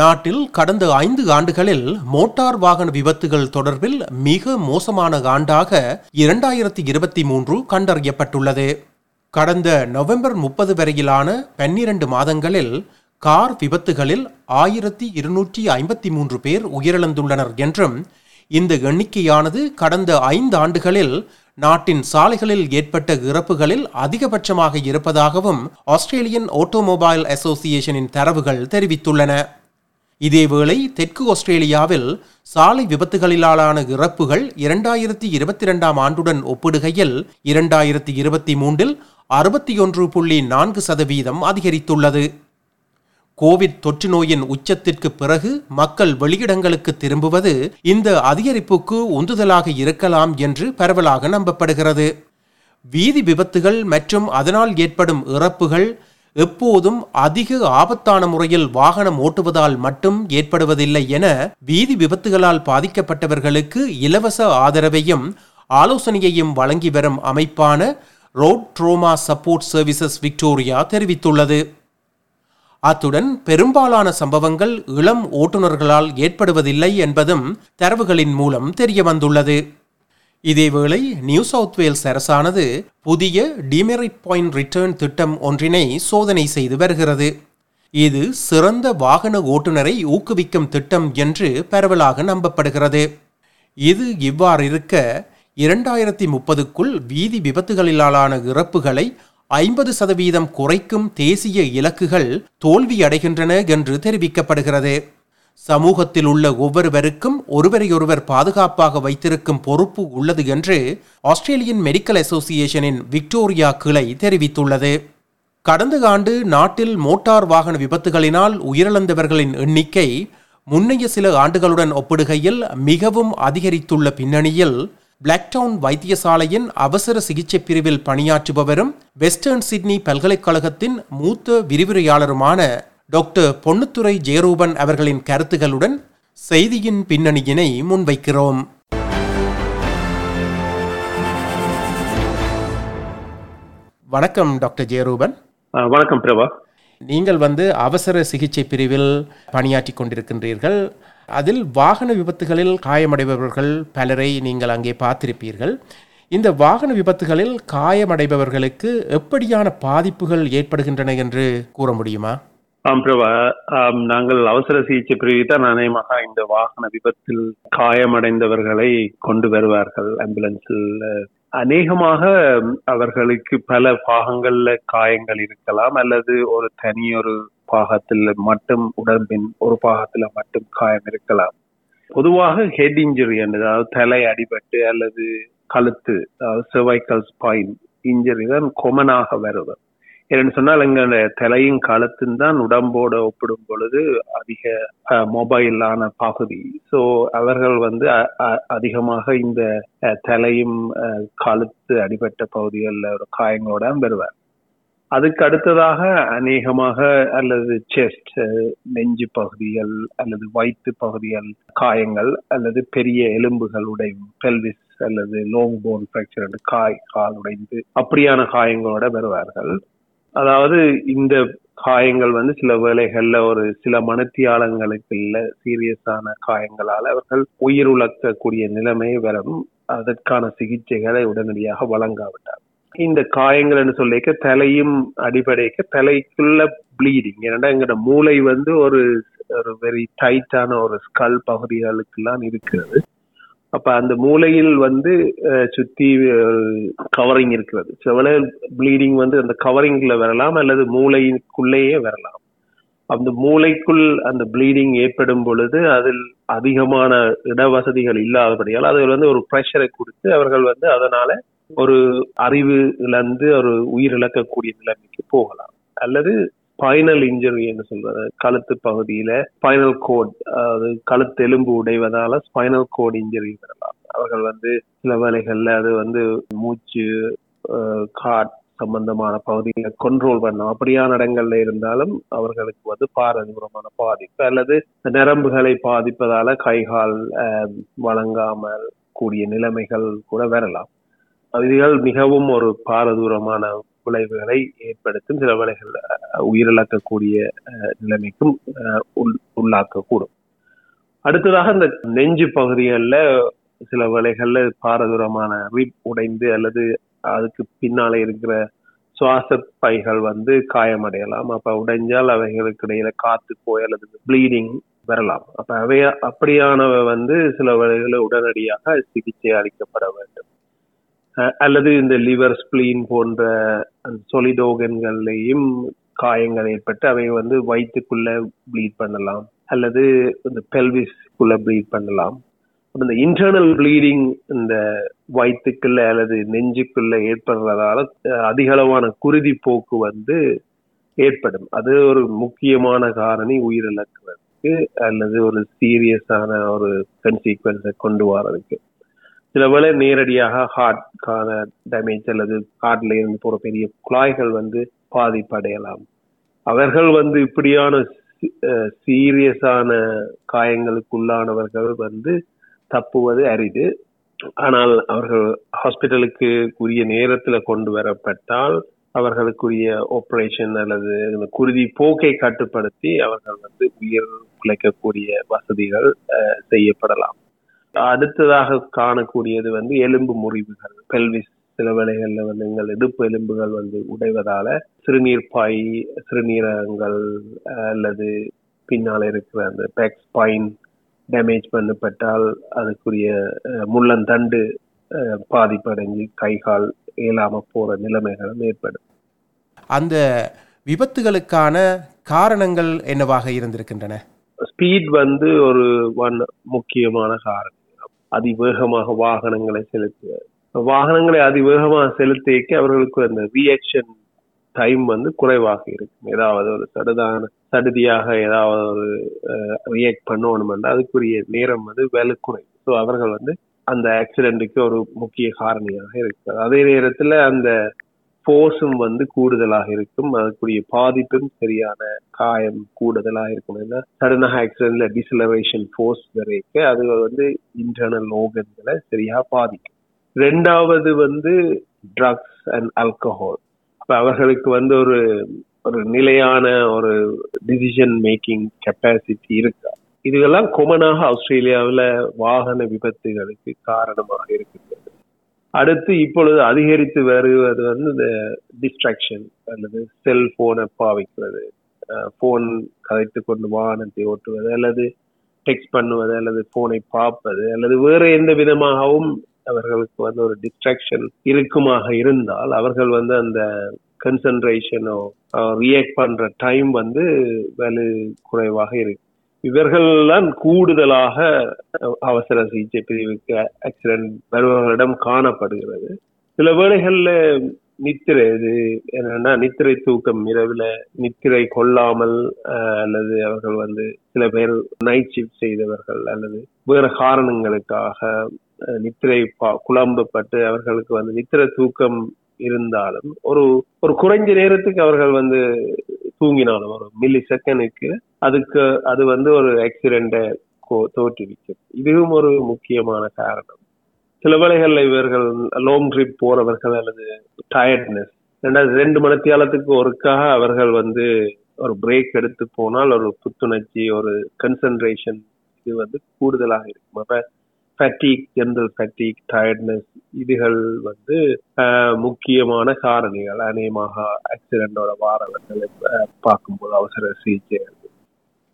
நாட்டில் கடந்த ஐந்து ஆண்டுகளில் மோட்டார் வாகன விபத்துகள் தொடர்பில் மிக மோசமான ஆண்டாக இரண்டாயிரத்தி இருபத்தி மூன்று கண்டறியப்பட்டுள்ளது. கடந்த நவம்பர் முப்பது வரையிலான பன்னிரண்டு மாதங்களில் கார் விபத்துகளில் ஆயிரத்தி இருநூற்றி ஐம்பத்தி மூன்று பேர் உயிரிழந்துள்ளனர் என்றும் இந்த எண்ணிக்கையானது கடந்த ஐந்து ஆண்டுகளில் நாட்டின் சாலைகளில் ஏற்பட்ட இறப்புகளில் அதிகபட்சமாக இருப்பதாகவும் ஆஸ்திரேலியன் ஆட்டோமொபைல் அசோசியேஷனின் தரவுகள் தெரிவித்துள்ளன. இதேவேளை தெற்கு ஆஸ்திரேலியாவில் சாலை விபத்துகளிலான இறப்புகள் இரண்டாயிரத்தி இருபத்தி இரண்டாம் ஆண்டுடன் ஒப்பிடுகையில் இரண்டாயிரத்தி இருபத்தி மூன்றில் அறுபத்தி ஒன்று புள்ளி நான்கு சதவீதம் அதிகரித்துள்ளது. கோவிட் தொற்று நோயின் உச்சத்திற்கு பிறகு மக்கள் வெளியிடங்களுக்கு திரும்புவது இந்த அதிகரிப்புக்கு உந்துதலாக இருக்கலாம் என்று பரவலாக நம்பப்படுகிறது. வீதி விபத்துகள் மற்றும் அதனால் ஏற்படும் இறப்புகள் எப்போதும் அதிக ஆபத்தான முறையில் வாகனம் ஓட்டுவதால் மட்டும் ஏற்படுவதில்லை என வீதி விபத்துகளால் பாதிக்கப்பட்டவர்களுக்கு இலவச ஆதரவையும் ஆலோசனையையும் வழங்கி வரும் அமைப்பான road trauma support services Victoria தெரிவித்துள்ளது. அத்துடன் பெரும்பாலான சம்பவங்கள் இளம் ஓட்டுநர்களால் ஏற்படுவதில்லை என்பதும் தரவுகளின் மூலம் தெரிய வந்துள்ளது இதேவேளை நியூ சவுத் வேல்ஸ் அரசானது புதிய டிமெரிட் பாயிண்ட் ரிட்டர்ன் திட்டம் ஒன்றினை சோதனை செய்து வருகிறது. இது சிறந்த வாகன ஓட்டுநரை ஊக்குவிக்கும் திட்டம் என்று பரவலாக நம்பப்படுகிறது. இது இவ்வாறு இருக்க இரண்டாயிரத்தி முப்பதுக்குள் வீதி விபத்துகளிலான இறப்புகளை ஐம்பது சதவீதம் குறைக்கும் தேசிய இலக்குகள் தோல்வியடைகின்றன என்று தெரிவிக்கப்படுகிறது. சமூகத்தில் உள்ள ஒவ்வொருவருக்கும் ஒருவரையொருவர் பாதுகாப்பாக வைத்திருக்கும் பொறுப்பு உள்ளது என்று ஆஸ்திரேலியன் மெடிக்கல் அசோசியேஷனின் விக்டோரியா கிளை தெரிவித்துள்ளது. கடந்த ஆண்டு நாட்டில் மோட்டார் வாகன விபத்துகளினால் உயிரிழந்தவர்களின் எண்ணிக்கை முன்னைய சில ஆண்டுகளுடன் ஒப்பிடுகையில் மிகவும் அதிகரித்துள்ள பின்னணியில் பிளாக்டவுன் வைத்தியசாலையின் அவசர சிகிச்சை பிரிவில் பணியாற்றுபவரும் வெஸ்டர்ன் சிட்னி பல்கலைக்கழகத்தின் மூத்த விரிவுரையாளருமான டாக்டர் பொன்னுத்துறை ஜெயரூபன் அவர்களின் கருத்துகளுடன் செய்தியின் பின்னணியினை முன்வைக்கிறோம். வணக்கம் டாக்டர் ஜெயரூபன். வணக்கம் பிரபா. நீங்கள் வந்து அவசர சிகிச்சை பிரிவில் பணியாற்றி கொண்டிருக்கின்றீர்கள். அதில் வாகன விபத்துகளில் காயமடைபவர்கள் பலரை நீங்கள் அங்கே பார்த்திருப்பீர்கள். இந்த வாகன விபத்துகளில் காயமடைபவர்களுக்கு எப்படியான பாதிப்புகள் ஏற்படுகின்றன என்று கூற முடியுமா? ஆம் பிரபா. நாங்கள் அவசர சிகிச்சை பிரிவு தான் அநேகமாக இந்த வாகன விபத்தில் காயமடைந்தவர்களை கொண்டு வருவார்கள். ஆம்புலன்ஸில் அநேகமாக அவர்களுக்கு பல பாகங்கள்ல காயங்கள் இருக்கலாம் அல்லது ஒரு தனி ஒரு பாகத்தில் மட்டும் உடம்பின் ஒரு பாகத்துல மட்டும் காயம் இருக்கலாம். பொதுவாக ஹெட் இன்ஜுரி அதாவது தலை அடிபட்டு அல்லது கழுத்து அதாவது செர்வைக்கல் ஸ்பைன் இன்ஜுரி தான் கொமனாக வருவது ஏன்னு சொன்னால் எங்க தலையும் காலத்தின் தான் உடம்போட ஒப்பிடும் பொழுது அதிக மொபைலான பகுதி. ஸோ அவர்கள் வந்து அதிகமாக இந்த தலையும் காலத்து அடிபட்ட பகுதிகளில் ஒரு காயங்களோட வருவார். அதுக்கு அடுத்ததாக அநேகமாக அல்லது செஸ்ட் நெஞ்சு பகுதிகள் அல்லது வயிற்று பகுதிகள் காயங்கள் அல்லது பெரிய எலும்புகள் உடையும் பெல்விஸ் அல்லது லோங் போன் ஃபிராக்சர் காய் கால் உடைந்து அப்படியான காயங்களோட வருவார்கள். அதாவது இந்த காயங்கள் வந்து சில வேளைகள்ல ஒரு சில மனத்தியாளங்களுக்கு இல்ல சீரியஸான காயங்களால் அவர்கள் உயிர் உழக்கக்கூடிய நிலைமை வரும். அதற்கான சிகிச்சைகளை உடனடியாக வழங்காவிட்டார். இந்த காயங்கள் என்று சொல்லிக்க தலையும் அடிப்படைக்க தலைக்குள்ள ப்ளீடிங் ஏன்னா எங்கட மூளை வந்து ஒரு ஒரு வெரி டைட்டான ஒரு ஸ்கல் பகுதிகளுக்கெல்லாம் இருக்கிறது. அப்ப அந்த மூளையில் வந்து சுத்தி கவரிங் இருக்கிறது. செவல ப்ளீடிங் வந்து அந்த கவரிங்ல வரலாம் அல்லது மூளைக்குள்ளேயே வரலாம். அந்த மூளைக்குள் அந்த ப்ளீடிங் ஏற்படும் பொழுது அதில் அதிகமான இடவசதிகள் இல்லாதபடியால் அதில் வந்து ஒரு ப்ரெஷரை கொடுத்து அவர்கள் வந்து அதனால ஒரு அறிவு இழந்து ஒரு உயிர் இழக்கக்கூடிய நிலைமைக்கு போகலாம். அல்லது ஸ்பைனல் இன்ஜுரி என்று சொல்றது கழுத்து பகுதியில ஸ்பைனல் கோட் அதாவது கழுத்து எலும்பு உடைவதால ஸ்பைனல் கோட் இன்ஜுரி வரலாம் அவர்கள் வந்து சில வேலைகள்ல அது வந்து மூச்சு காட் சம்பந்தமான பகுதிகளை கண்ட்ரோல் பண்ணும் அப்படியான இடங்கள்ல இருந்தாலும் அவர்களுக்கு வந்து பாரதூரமான பாதிப்பு அல்லது நரம்புகளை பாதிப்பதால கைகால் வழங்காமல் கூடிய நிலைமைகள் கூட வரலாம். இதுகள் மிகவும் ஒரு பாரதூரமான விளைவுகளை ஏற்படுத்தும் சில வேளைகள் உயிரிழக்கக்கூடிய நிலைமைக்கும் உள்ளாக்கக்கூடும். அடுத்ததாக இந்த நெஞ்சு பகுதிகளில் சில வேளைகள்ல பாரதூரமான ரிப் உடைந்து அல்லது அதுக்கு பின்னாலே இருக்கிற சுவாச பைகள் வந்து காயமடையலாம். அப்ப உடைஞ்சால் அவைகளுக்கு இடையில காத்து போய் அல்லது ப்ளீடிங் வரலாம். அப்ப அவை அப்படியானவை வந்து சில வேளைகளில் உடனடியாக சிகிச்சை அளிக்கப்பட வேண்டும். அல்லது இந்த லிவர் ஸ்பிளீன் போன்ற சொலிடோகன்கள்லையும் காயங்கள் ஏற்பட்டு அவை வந்து வயிற்றுக்குள்ள ப்ளீட் பண்ணலாம். அல்லது இந்த பெல்விஸ்குள்ள ப்ளீட் பண்ணலாம். இந்த இன்டர்னல் ப்ளீடிங் இந்த வயிற்றுக்குள்ள அல்லது நெஞ்சுக்குள்ள ஏற்படுறதால அதிக அளவான குருதி போக்கு வந்து ஏற்படும். அது ஒரு முக்கியமான காரணி உயிரிழக்கிறதுக்கு அல்லது ஒரு சீரியஸான ஒரு கன்சீக்வன்ஸை கொண்டு வரதுக்கு சில வேளை நேரடியாக ஹார்ட்கான டேமேஜ் அல்லது ஹார்ட்ல இருந்து போற பெரிய குழாய்கள் வந்து பாதிப்படையலாம். அவர்கள் வந்து இப்படியான சீரியஸான காயங்களுக்குள்ளானவர்கள் வந்து தப்புவது அரிது. ஆனால் அவர்கள் ஹாஸ்பிட்டலுக்கு உரிய நேரத்துல கொண்டு வரப்பட்டால் அவர்களுக்குரிய ஆப்ரேஷன் அல்லது குருதி போக்கை கட்டுப்படுத்தி அவர்கள் வந்து உயிர் பிழைக்கக்கூடிய வசதிகள் செய்யப்படலாம். அடுத்ததாக காணக்கூடியது வந்து எலும்பு முறிவுகள் பெல்விஸ் சில வேளைகள்ல வந்து எங்கள் இடுப்பு எலும்புகள் வந்து உடைவதால சிறுநீர் பாய் சிறுநீரகங்கள் அல்லது பின்னால் இருக்கிற அந்த பேக் ஸ்பைன் டேமேஜ் பண்ணப்பட்டால் அதுக்குரிய முள்ளந்தண்டு பாதிப்படைஞ்சு கை கால் இயலாம போற நிலைமைகளும் ஏற்படும். அந்த விபத்துகளுக்கான காரணங்கள் என்னவாக இருந்திருக்கின்றன? ஸ்பீட் வந்து ஒரு ஒன் முக்கியமான காரணம். அதிவேகமாக வாகனங்களை செலுத்துவது வாகனங்களை அதிவேகமாக செலுத்திக்க அவர்களுக்கு அந்த ரியாக்ஷன் டைம் வந்து குறைவாக இருக்கும். ஏதாவது ஒரு சடுதான சடுதியாக ஏதாவது ஒரு ரியாக்ட் பண்ணணும்னா அதுக்குரிய நேரம் வந்து வேலை குறையும் ஸோ அவர்கள் வந்து அந்த ஆக்சிடென்ட்டுக்கு ஒரு முக்கிய காரணியாக இருக்கிறது அதே நேரத்தில் அந்த ஃபோர்ஸும் வந்து கூடுதலாக இருக்கும். அதுக்குரிய பாதிப்பும் சரியான காயம் கூடுதலாக இருக்கும். ஏன்னா சடனாக ஆக்சிடென்ட்ல டிசலரேஷன் ஃபோர்ஸ் வரைக்க அது வந்து இன்டர்னல் ஓகன்களை சரியாக பாதிக்கும். ரெண்டாவது வந்து ட்ரக்ஸ் அண்ட் ஆல்கஹால் இப்போ அவர்களுக்கு வந்து ஒரு ஒரு நிலையான ஒரு டிசிஷன் மேக்கிங் கெப்பாசிட்டி இருக்கா? இதுவெல்லாம் கொமனாக ஆஸ்திரேலியாவில் வாகன விபத்துகளுக்கு காரணமாக இருக்குது. அடுத்து இப்பொழுது அதிகரித்து வருவது வந்து இந்த டிஸ்ட்ராக்ஷன் அல்லது செல்போனை பாவிக்கிறது போன் கதைத்து கொண்டு வாகனத்தை ஓட்டுவது அல்லது டெக்ஸ்ட் பண்ணுவது அல்லது போனை பார்ப்பது அல்லது வேறு எந்த விதமாகவும் அவர்களுக்கு வந்து ஒரு டிஸ்ட்ராக்ஷன் இருக்குமாக இருந்தால் அவர்கள் வந்து அந்த கன்சன்ட்ரேஷனோ ரியாக்ட் பண்ற டைம் வந்து வலு குறைவாக இருக்கு இவர்கள்லாம் கூடுதலாக அவசர சிகிச்சை பிரிவுக்கு ஆக்சிடென்ட் வருபவர்களிடம் காணப்படுகிறது. சில வேளைகள்ல நித்திரை இது என்னன்னா நித்திரை தூக்கம் இரவுல நித்திரை கொள்ளாமல் அல்லது அவர்கள் வந்து சில பேர் நைட் ஷிஃப்ட் செய்தவர்கள் அல்லது வேறு காரணங்களுக்காக நித்திரை குழம்பப்பட்டு அவர்களுக்கு வந்து நித்திரை தூக்கம் இருந்தாலும் ஒரு ஒரு குறைஞ்ச நேரத்துக்கு அவர்கள் வந்து தூங்கினாலும் ஒரு மில்லி செகண்டுக்கு அதுக்கு அது வந்து ஒரு ஆக்சிடென்ட்டை தோற்றுவிக்கும். இதுவும் ஒரு முக்கியமான காரணம். சில வேளைகள்ல இவர்கள் லாங் ட்ரிப் போறவர்கள் அல்லது டயர்ட்னஸ் ரெண்டாவது ரெண்டு மணித்தியாலத்துக்கு ஒருக்காக அவர்கள் வந்து ஒரு பிரேக் எடுத்து போனால் ஒரு புத்துணர்ச்சி ஒரு கன்சன்ட்ரேஷன் இது வந்து கூடுதலாக இருக்கும். அப்ப ஃபேட்டிக் ஜென்ரல் ஃபேட்டிக் டயர்ட்னஸ் இதுகள் வந்து முக்கியமான காரணிகள். அநேகமாக ஆக்சிடென்டோட வாரவர்களை பார்க்கும்போது அவசர சிகிச்சை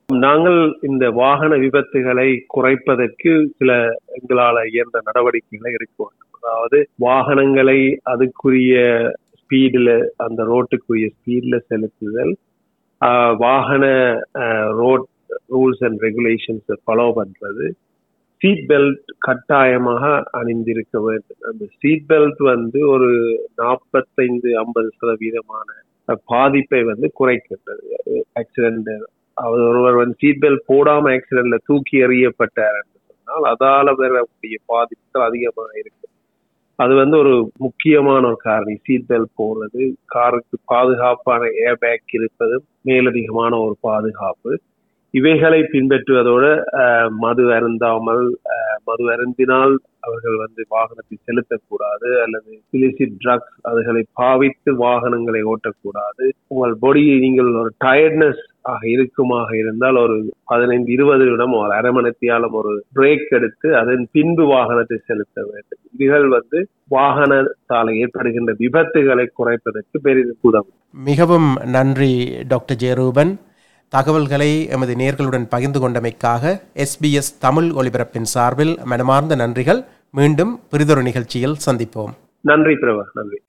நாங்கள் இந்த வாகன விபத்துகளை குறைப்பதற்கு சில எங்களால் இயன்ற நடவடிக்கைகளை எடுக்க வேண்டும். அதாவது வாகனங்களை அதுக்குரிய ஸ்பீடில் அந்த ரோட்டுக்குரிய ஸ்பீடில் செலுத்துதல் வாகன ரோட் ரூல்ஸ் அண்ட் ரெகுலேஷன்ஸை ஃபாலோ பண்ணுறது சீட் பெல்ட் கட்டாயமாக அணிந்திருக்க வேண்டும். அந்த சீட் பெல்ட் வந்து ஒரு நாற்பத்தைந்து ஐம்பது சதவீதமான பாதிப்பை வந்து குறைக்கின்றது. ஆக்சிடென்ட் அவர் ஒருவர் வந்து சீட் பெல்ட் போடாம ஆக்சிடென்ட்ல தூக்கி எறியப்பட்டார் என்று சொன்னால் அதால வரக்கூடிய பாதிப்புகள் அதிகமாக இருக்கு. அது வந்து ஒரு முக்கியமான ஒரு காரணி. சீட் பெல்ட் போடுறது காருக்கு பாதுகாப்பான ஏர் பேக் இருப்பது மேலதிகமான ஒரு பாதுகாப்பு. இவைகளை பின்பற்றுவதோடு மது அருந்தாமல் மது அருந்தினால் அவர்கள் வந்து வாகனத்தை செலுத்தக்கூடாது அல்லது இலிசிட் ட்ரக்ஸ் அதுகளை பாவித்து வாகனங்களை ஓட்டக்கூடாது. உங்கள் பொடியை நீங்கள் ஒரு டயர்ட்னஸ் ஆக இருக்குமாக இருந்தால் ஒரு பதினைந்து இருபது நிமிடம் ஒரு அரை மணித்தியாலம் ஒரு பிரேக் எடுத்து அதன் பின்பு வாகனத்தை செலுத்த வேண்டும். இதுகள் வந்து வாகனத்தால் ஏற்படுகின்ற விபத்துகளை குறைப்பதற்கு பெரிதும் உதவும் மிகவும் நன்றி டாக்டர் ஜெயரூபன். தகவல்களை எமது நேர்களுடன் பகிர்ந்து கொண்டமைக்காக எஸ்பிஎஸ் தமிழ் ஒலிபரப்பின் சார்பில் மனமார்ந்த நன்றிகள். மீண்டும் பிரிதொரு நிகழ்ச்சியில் சந்திப்போம். நன்றி பிரபா நன்றி.